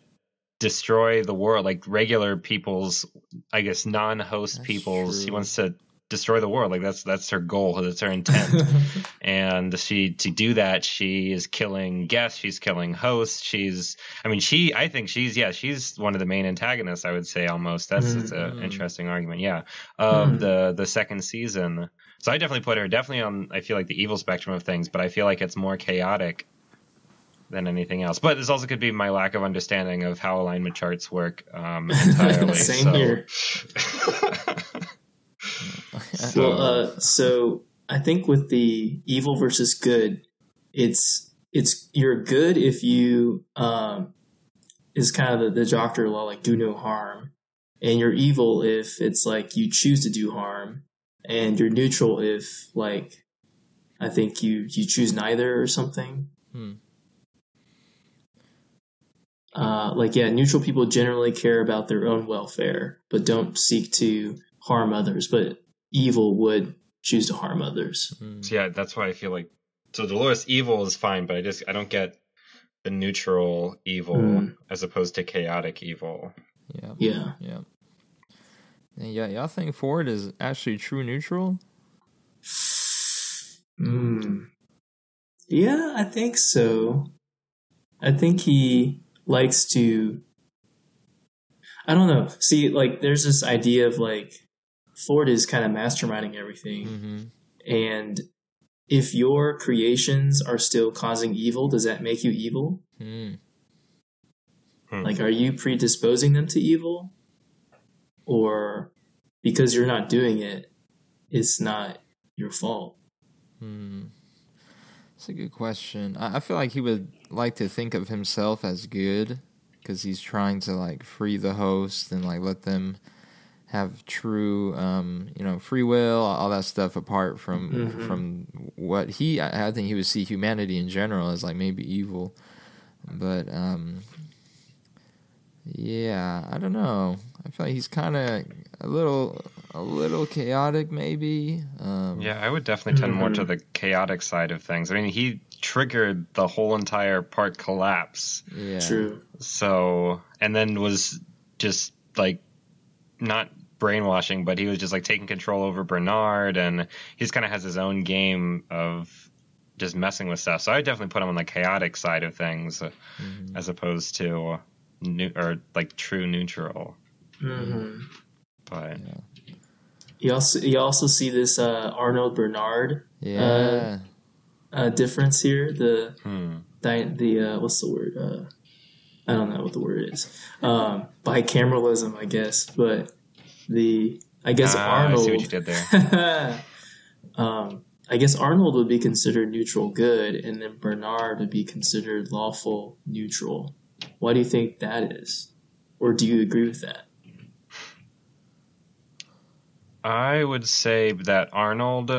destroy the world, like regular people's, I guess, non host That's people's. She true. wants to destroy the world. Like, that's that's her goal, that's her intent. and she to do that she is killing guests she's killing hosts she's i mean she i think she's yeah she's one of the main antagonists i would say almost that's it's an interesting argument yeah of Mhm. the the second season so i definitely put her definitely on i feel like the evil spectrum of things but i feel like it's more chaotic than anything else but this also could be my lack of understanding of how alignment charts work um entirely Same so. here. So- Well, uh, so I think with the evil versus good, it's it's you're good if you um is kind of the, the doctor law, like do no harm, and you're evil if it's like you choose to do harm, and you're neutral if like I think you you choose neither or something. Hmm. Uh, like yeah, neutral people generally care about their own welfare, but don't seek to harm others. But evil would choose to harm others. So yeah, that's why I feel like so Dolores evil is fine, but I just I don't get the neutral evil Mm. as opposed to chaotic evil. Yeah. Yeah. Yeah. And yeah, y'all think Ford is actually true neutral? Mm. Yeah, I think so. I think he likes to. I don't know. See, like, there's this idea of like Ford is kind of masterminding everything, Mm-hmm. and if your creations are still causing evil, does that make you evil? Mm. Hmm. Like, are you predisposing them to evil? Or because you're not doing it, it's not your fault? Mm. That's a good question. I, I feel like he would like to think of himself as good because he's trying to like free the host and like let them have true, um, you know, free will, all that stuff apart from Mhm. from what he. I, I think he would see humanity in general as like maybe evil, but um, yeah, I don't know. I feel like he's kind of a little a little chaotic, maybe. Um, Yeah, I would definitely tend more to Mhm. the chaotic side of things. I mean, he triggered the whole entire park collapse. yeah, True. So, and then was just like not brainwashing, but he was just like taking control over Bernard, and he's kind of has his own game of just messing with stuff. So I definitely put him on the chaotic side of things Mhm. as opposed to new or like true neutral. hmm But Yeah. You also you also see this uh, Arnold Bernard Yeah. uh, difference here. The hmm. di- the uh, what's the word? Uh, I don't know what the word is. Um, bicameralism, I guess. But the I guess Ah, I Arnold. see what you did there. um, I guess Arnold would be considered neutral good, and then Bernard would be considered lawful neutral. Why do you think that is? Or do you agree with that? I would say that Arnold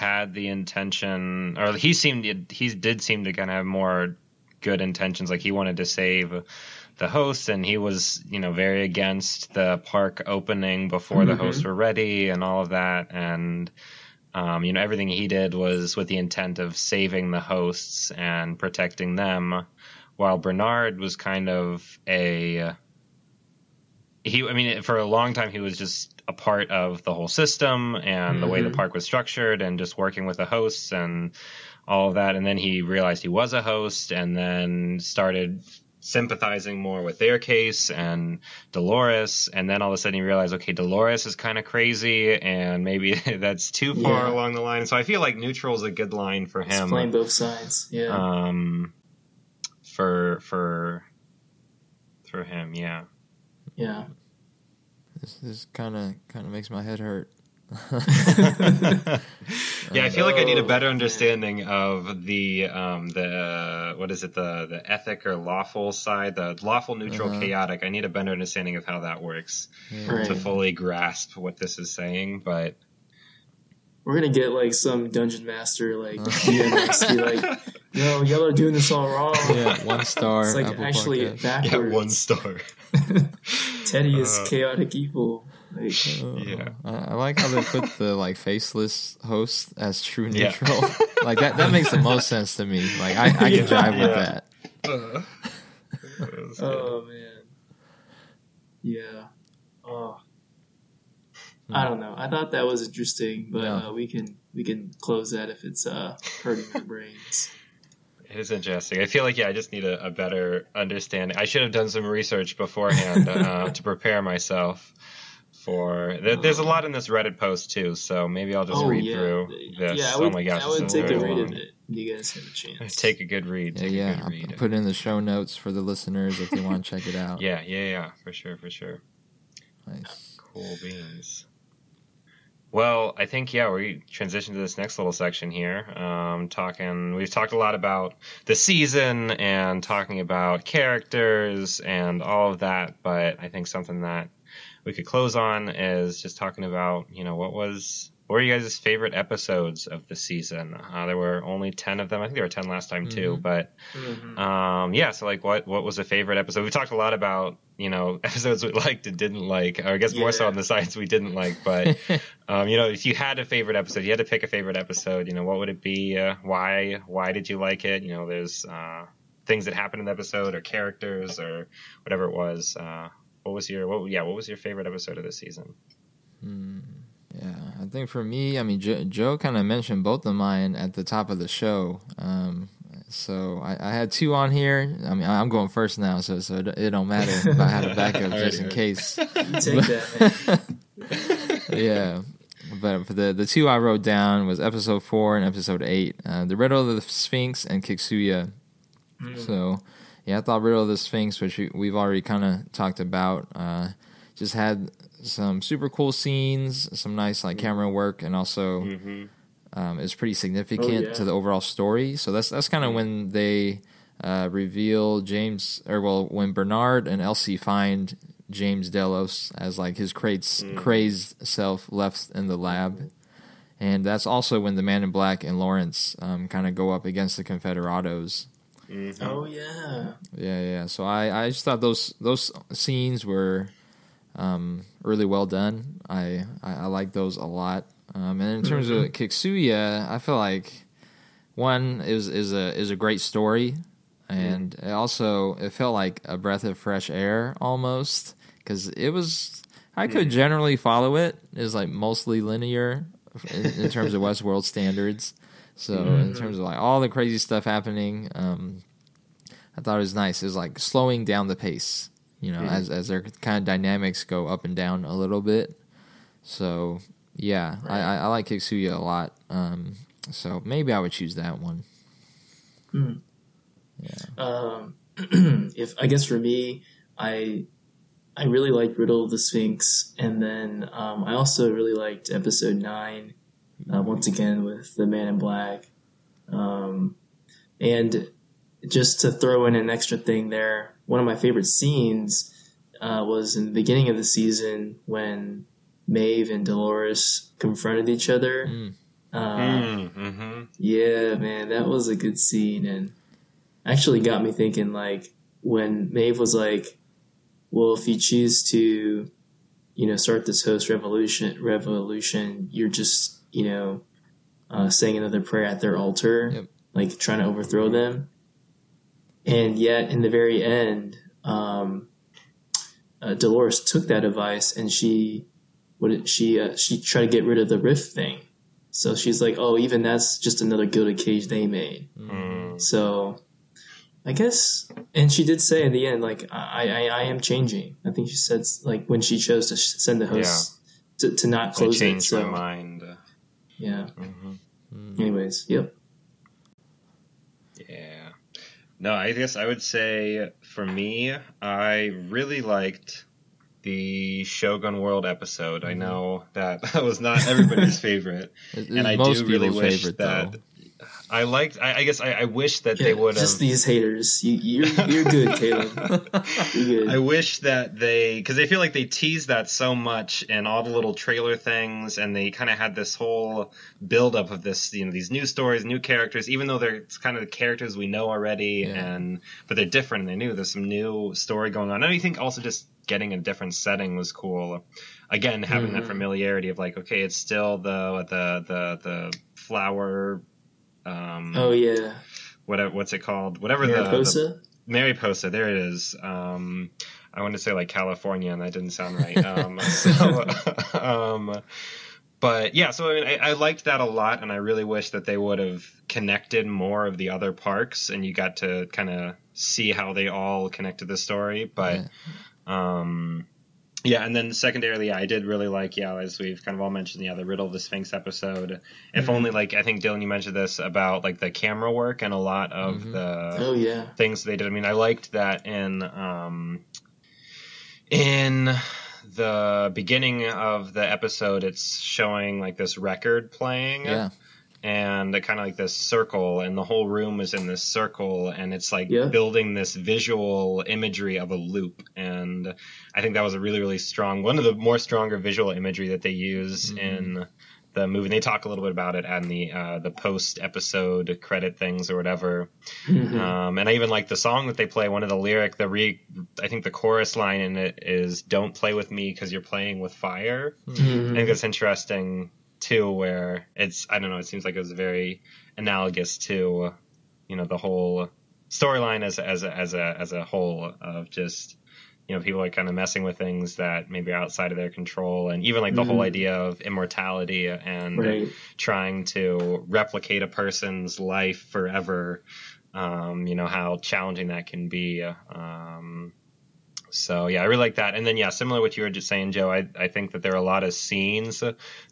had the intention, or he seemed he did seem to kind of have more good intentions. Like he wanted to save the host, and he was you know very against the park opening before the Mhm. hosts were ready, and all of that, and. Um, you know, everything he did was with the intent of saving the hosts and protecting them, while Bernard was kind of a he i mean for a long time he was just a part of the whole system and the way the Mhm. park was structured and just working with the hosts and all of that and then he realized he was a host and then started sympathizing more with their case and Dolores and then all of a sudden he realized okay Dolores is kind of crazy and maybe that's too far Yeah. along the line so I feel like neutral is a good line for It's him playing both sides. Yeah. um for for for him yeah yeah. This, this kind of kind of makes my head hurt. yeah, I feel like I need a Oh, better understanding of the um the uh, what is it the the ethic or lawful side, the lawful, neutral, Uh-huh. chaotic. I need a better understanding of how that works Yeah. Right. to fully grasp what this is saying. But We're gonna get like some dungeon master like Uh. DMX be like, "No, y'all are doing this all wrong." Yeah, one star. It's like Apple actually Podcast. backwards. yeah, one star. Teddy is Uh, chaotic evil. Like, Uh, Yeah. I, I like how they put the like faceless host as true Yeah. neutral. like that that makes the most sense to me. Like I, I can Yeah. jive with Yeah. that. Uh, that oh man, yeah. Oh, I don't know. I thought that was interesting, but Yeah. uh, we can we can close that if it's uh, hurting your brains. It is interesting. I feel like yeah, I just need a, a better understanding. I should have done some research beforehand uh, to prepare myself for. There, there's a lot in this Reddit post too, so maybe I'll just oh read yeah, through this. yeah. I oh would, my gosh, I would take a read of it. You guys have a chance. Take a good read. Yeah, Take yeah. a good I'll read. put in the show notes for the listeners if they want to check it out. Yeah, yeah, yeah, for sure, for sure. Nice. Cool beans. Well, I think yeah, we transition to this next little section here. Um, talking, we've talked a lot about the season and talking about characters and all of that, but I think something that we could close on is just talking about you know what was what were you guys' favorite episodes of the season? Uh, there were only ten of them. I think there were ten last time too, Mhm. but Mhm. um, yeah, so like, what what was a favorite episode? We talked a lot about you know episodes we liked and didn't like, or I guess more so on the sides we didn't like. But um, you know, if you had a favorite episode, you had to pick a favorite episode. You know, what would it be? Uh, why why did you like it? You know, there's uh, things that happened in the episode, or characters, or whatever it was. Uh, what was your what? Yeah, what was your favorite episode of the season? Hmm. Yeah, I think for me, I mean, Joe, Joe kind of mentioned both of mine at the top of the show. Um, so I, I had two on here. I mean, I'm going first now, so so it, it don't matter if I had a backup just in case. Take that. Yeah. But for the the two I wrote down was episode four and episode eight, uh, the Riddle of the Sphinx and Kiksuya. Mm. So yeah, I thought Riddle of the Sphinx, which we, we've already kind of talked about, uh, just had some super cool scenes, some nice like camera work, and also Mm-hmm. um, is pretty significant Oh, yeah. to the overall story. So that's that's kind of when they uh, reveal James, or well, when Bernard and Elsie find James Delos as like his crazed, crazed self left in the lab. And that's also when the Man in Black and Lawrence um, kind of go up against the Confederados. Oh yeah. Yeah, yeah. So I, I just thought those those scenes were um, really well done. I I, I like those a lot. Um, and in terms of Kiksuya, I feel like one is is a is a great story, and it also it felt like a breath of fresh air almost because it was. I could generally follow it. It's like mostly linear in, in terms of Westworld standards. So in terms of like all the crazy stuff happening, um, I thought it was nice. It was like slowing down the pace, you know, as as their kind of dynamics go up and down a little bit. So yeah, I, I, I like Kiksuya a lot. Um, so maybe I would choose that one. Um, if I guess for me, I I really liked Riddle of the Sphinx, and then um, I also really liked Episode Nine. Uh, once again with the Man in Black, um, and just to throw in an extra thing there, one of my favorite scenes uh, was in the beginning of the season when Maeve and Dolores confronted each other. Mm. Uh, Mm-hmm. yeah, man, that was a good scene and actually got me thinking like when Maeve was like, Well, if you choose to, you know, start this host revolution revolution, you're just, you know, uh, saying another prayer at their altar, Yep. like trying to overthrow them. And yet in the very end, um, uh, Dolores took that advice and she what did she uh, she tried to get rid of the rift thing. So she's like, oh, even that's just another gilded cage they made. Mm. So I guess, and she did say at the end, like, I, I, I am changing. I think she said, like, when she chose to sh- send the host to, to not close it. changed So, my mind. yeah. Mhm. Anyways, yep. Yeah. No, I guess I would say for me, I really liked the Shogun World episode. I mm-hmm. know that that was not everybody's favorite, and I do really wish favorite, that though. I liked. I, I guess I, I wish that they would have. just these haters. You, you're, you're good, Caleb. You're good. I wish that they, because I feel like they teased that so much in all the little trailer things, and they kind of had this whole buildup of this, you know, these new stories, new characters, even though they're kind of the characters we know already, Yeah. and but they're different and they're new. There's some new story going on. And I think also just getting a different setting was cool. Again, having that Mhm. familiarity of like, okay, it's still the the the the flower. Um, oh, yeah. what what's it called? Whatever the, the Mariposa? Mariposa, there it is. Um, I wanted to say like California, and that didn't sound right. Um, so, um, but yeah, so I, mean, I, I liked that a lot, and I really wish that they would have connected more of the other parks, and you got to kind of see how they all connect to the story. But um, yeah, and then secondarily, yeah, I did really like, yeah, as we've kind of all mentioned, yeah, the Riddle of the Sphinx episode. If Mhm. only like I think Dylan, you mentioned this about like the camera work and a lot of Mhm. the Oh, yeah. things they did. I mean, I liked that in um, in the beginning of the episode, it's showing like this record playing, Yeah. And kind of like this circle, and the whole room is in this circle, and it's like Yeah. building this visual imagery of a loop. And I think that was a really, really strong one of the more stronger visual imagery that they use Mhm. in the movie. And they talk a little bit about it on the uh, the post episode credit things or whatever. Mhm. Um, and I even like the song that they play. One of the lyric, the re, I think the chorus line in it is "Don't play with me because you're playing with fire." I Mhm. think that's interesting too. Where it's, I don't know, it seems like it was very analogous to, you know, the whole storyline as as a, as a as a whole of just. You know, people are kind of messing with things that maybe are outside of their control, and even like the whole Mhm. idea of immortality and Right. trying to replicate a person's life forever. Um, you know how challenging that can be. Um, so yeah, I really like that. And then yeah, similar to what you were just saying, Joe. I I think that there are a lot of scenes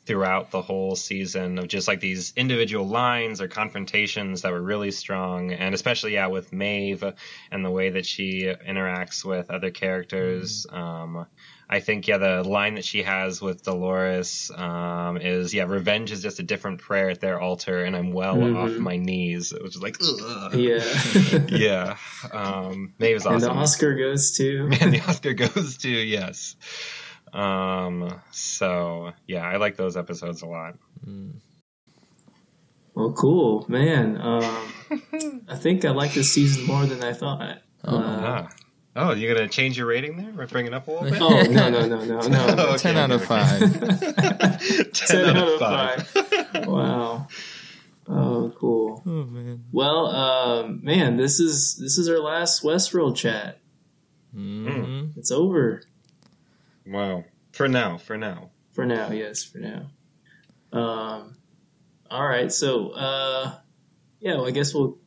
throughout the whole season of just like these individual lines or confrontations that were really strong, and especially yeah with Maeve and the way that she interacts with other characters. Um, I think yeah, the line that she has with Dolores um, is yeah, revenge is just a different prayer at their altar, and I'm well Mhm. off my knees. Which is like, ugh. Yeah. yeah. Um, Maeve's And the awesome. Oscar goes to. and the Oscar goes to yes. Um. So yeah, I like those episodes a lot. Mm. Well, cool, man. Um, I think I like this season more than I thought. Oh. Uh, ah. Oh, you're gonna change your rating there? We're bringing it up a little bit. oh no no no no no! Oh, okay, 10 out of okay, okay. 5. Ten, out of five. wow. Oh, cool. Oh, man. Well, um, man, this is this is our last Westworld chat. Mhm. It's over wow. For now. For now. for now. Yes, for now. Um, all right. So, uh, yeah. Well, I guess we'll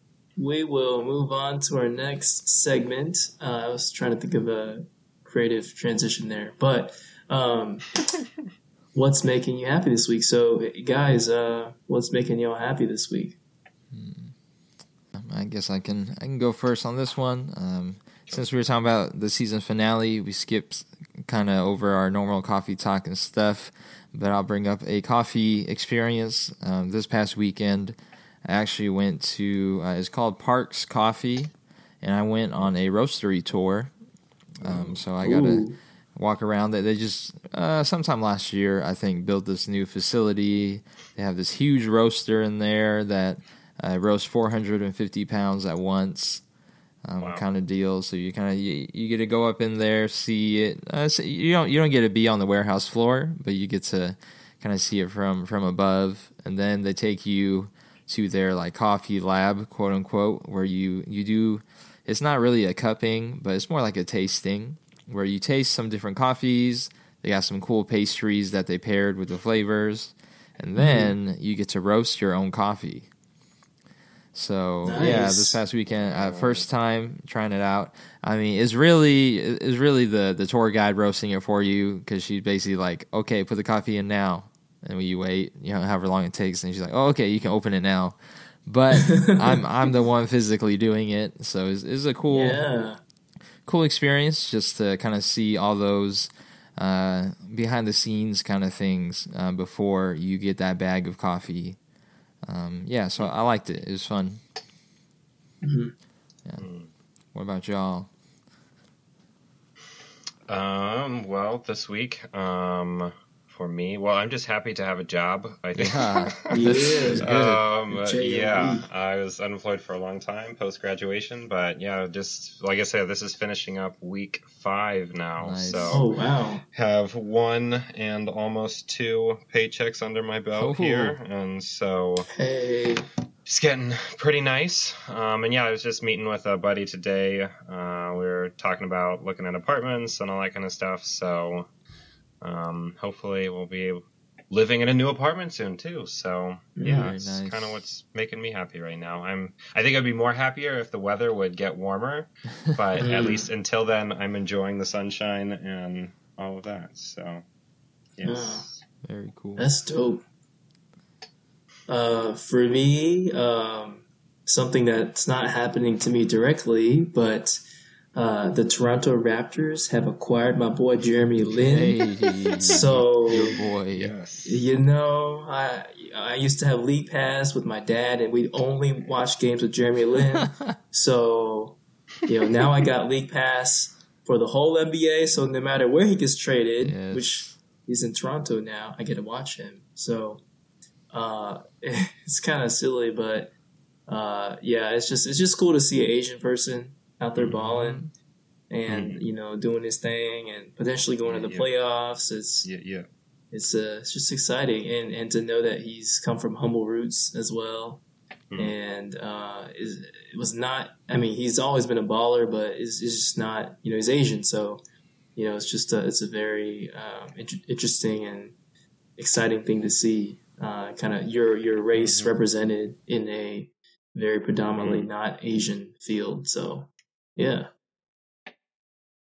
we will move on to our next segment. Uh, I was trying to think of a creative transition there, but um, what's making you happy this week? So, guys, uh, what's making y'all happy this week? I guess I can I can go first on this one. Um, since we were talking about the season finale, we skipped kind of over our normal coffee talk and stuff. But I'll bring up a coffee experience. Um, this past weekend, I actually went to uh, it's called Parks Coffee, and I went on a roastery tour. Um, so I got to walk around. They they just uh, sometime last year, I think, built this new facility. They have this huge roaster in there that uh, roasts 450 pounds at once, um, Wow. kind of deal. So you kind of you, you get to go up in there, see it. Uh, so you don't you don't get to be on the warehouse floor, but you get to kind of see it from from above, and then they take you to their like coffee lab, quote unquote, where you you do. It's not really a cupping, but it's more like a tasting where you taste some different coffees. They got some cool pastries that they paired with the flavors, and then you get to roast your own coffee. So yeah, this past weekend, uh, first time trying it out. I mean, it's really it's really the the tour guide roasting it for you because she's basically like, okay, put the coffee in now, and you wait, you know, however long it takes, and she's like, oh, okay, you can open it now. But I'm I'm the one physically doing it, so it's, it's a cool Yeah. cool experience just to kind of see all those uh, behind the scenes kind of things uh, before you get that bag of coffee. Um, yeah, so I liked it. It was fun. Mhm. Yeah. What about y'all? Um. Well, this week, um, for me, well, I'm just happy to have a job. I think. Yeah, is. Um, yeah, I was unemployed for a long time post graduation, but yeah, just like I said, this is finishing up week five now. Nice. So Oh wow. have one and almost two paychecks under my belt Ooh. here, and so Hey. it's getting pretty nice. Um, and yeah, I was just meeting with a buddy today. Uh, we were talking about looking at apartments and all that kind of stuff. So um, hopefully we'll be living in a new apartment soon too. So yeah, Very it's nice. kind of what's making me happy right now. I'm I think I'd be more happier if the weather would get warmer, but at Mm. least until then, I'm enjoying the sunshine and all of that. So yes. Yeah. Very cool. That's dope. Uh, for me, um, something that's not happening to me directly, but uh, the Toronto Raptors have acquired my boy Jeremy Lin. Hey, So your boy. Yes. you know, I I used to have League Pass with my dad, and we'd only watch games with Jeremy Lin. so you know, now I got League Pass for the whole NBA. So no matter where he gets traded, Yes. which he's in Toronto now, I get to watch him. So uh, it's kind of silly, but uh, yeah, it's just it's just cool to see an Asian person out there balling and you know doing his thing and potentially going to the Yeah. playoffs. It's Yeah. Yeah. it's uh, it's just exciting and and to know that he's come from humble roots as well Mhm. and uh is it was not i mean he's always been a baller but is is just not you know he's asian so you know it's just a, it's a very um, int- interesting and exciting thing to see uh kind of your your race Mhm. represented in a very predominantly Mhm. not asian field so yeah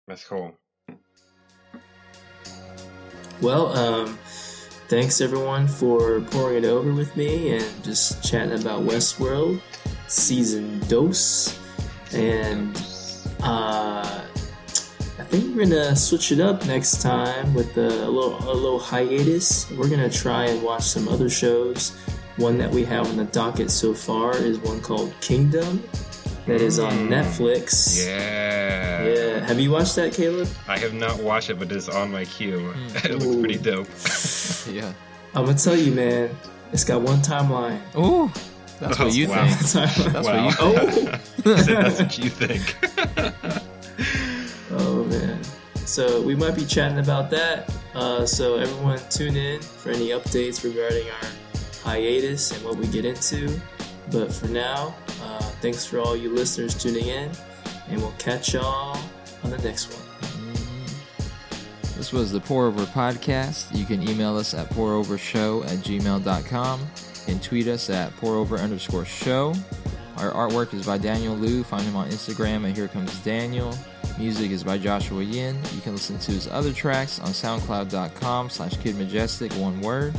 That's cool. Well, um, thanks everyone for pouring it over with me and just chatting about Westworld season dose. And uh, I think we're gonna switch it up next time with a, a little a little hiatus. We're gonna try and watch some other shows. One that we have on the docket so far is one called Kingdom, that is on. Netflix. Yeah. Yeah. Have you watched that, Caleb? I have not watched it, but it's on my queue. Mm. it looks pretty dope. Yeah. I'm gonna tell you, man. It's got one timeline. Ooh, that's Oh, what you wow. think. That's wow. what you Oh. That's what you think. Oh man. So we might be chatting about that. Uh, so everyone tune in for any updates regarding our hiatus and what we get into. But for now, uh, thanks for all you listeners tuning in, and we'll catch y'all on the next one. This was the Pour Over Podcast. You can email us at pourovershow at gmail.com and tweet us at pourover underscore show. Our artwork is by Daniel Liu. Find him on Instagram at Here Comes Daniel. Music is by Joshua Yin. You can listen to his other tracks on soundcloud.com slash kidmajestic, one word.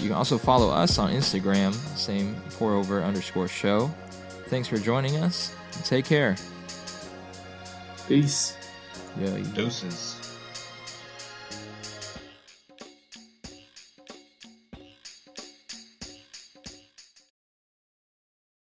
You can also follow us on Instagram, same pour over underscore show. Thanks for joining us. Take care. Peace. Yeah, you Doses.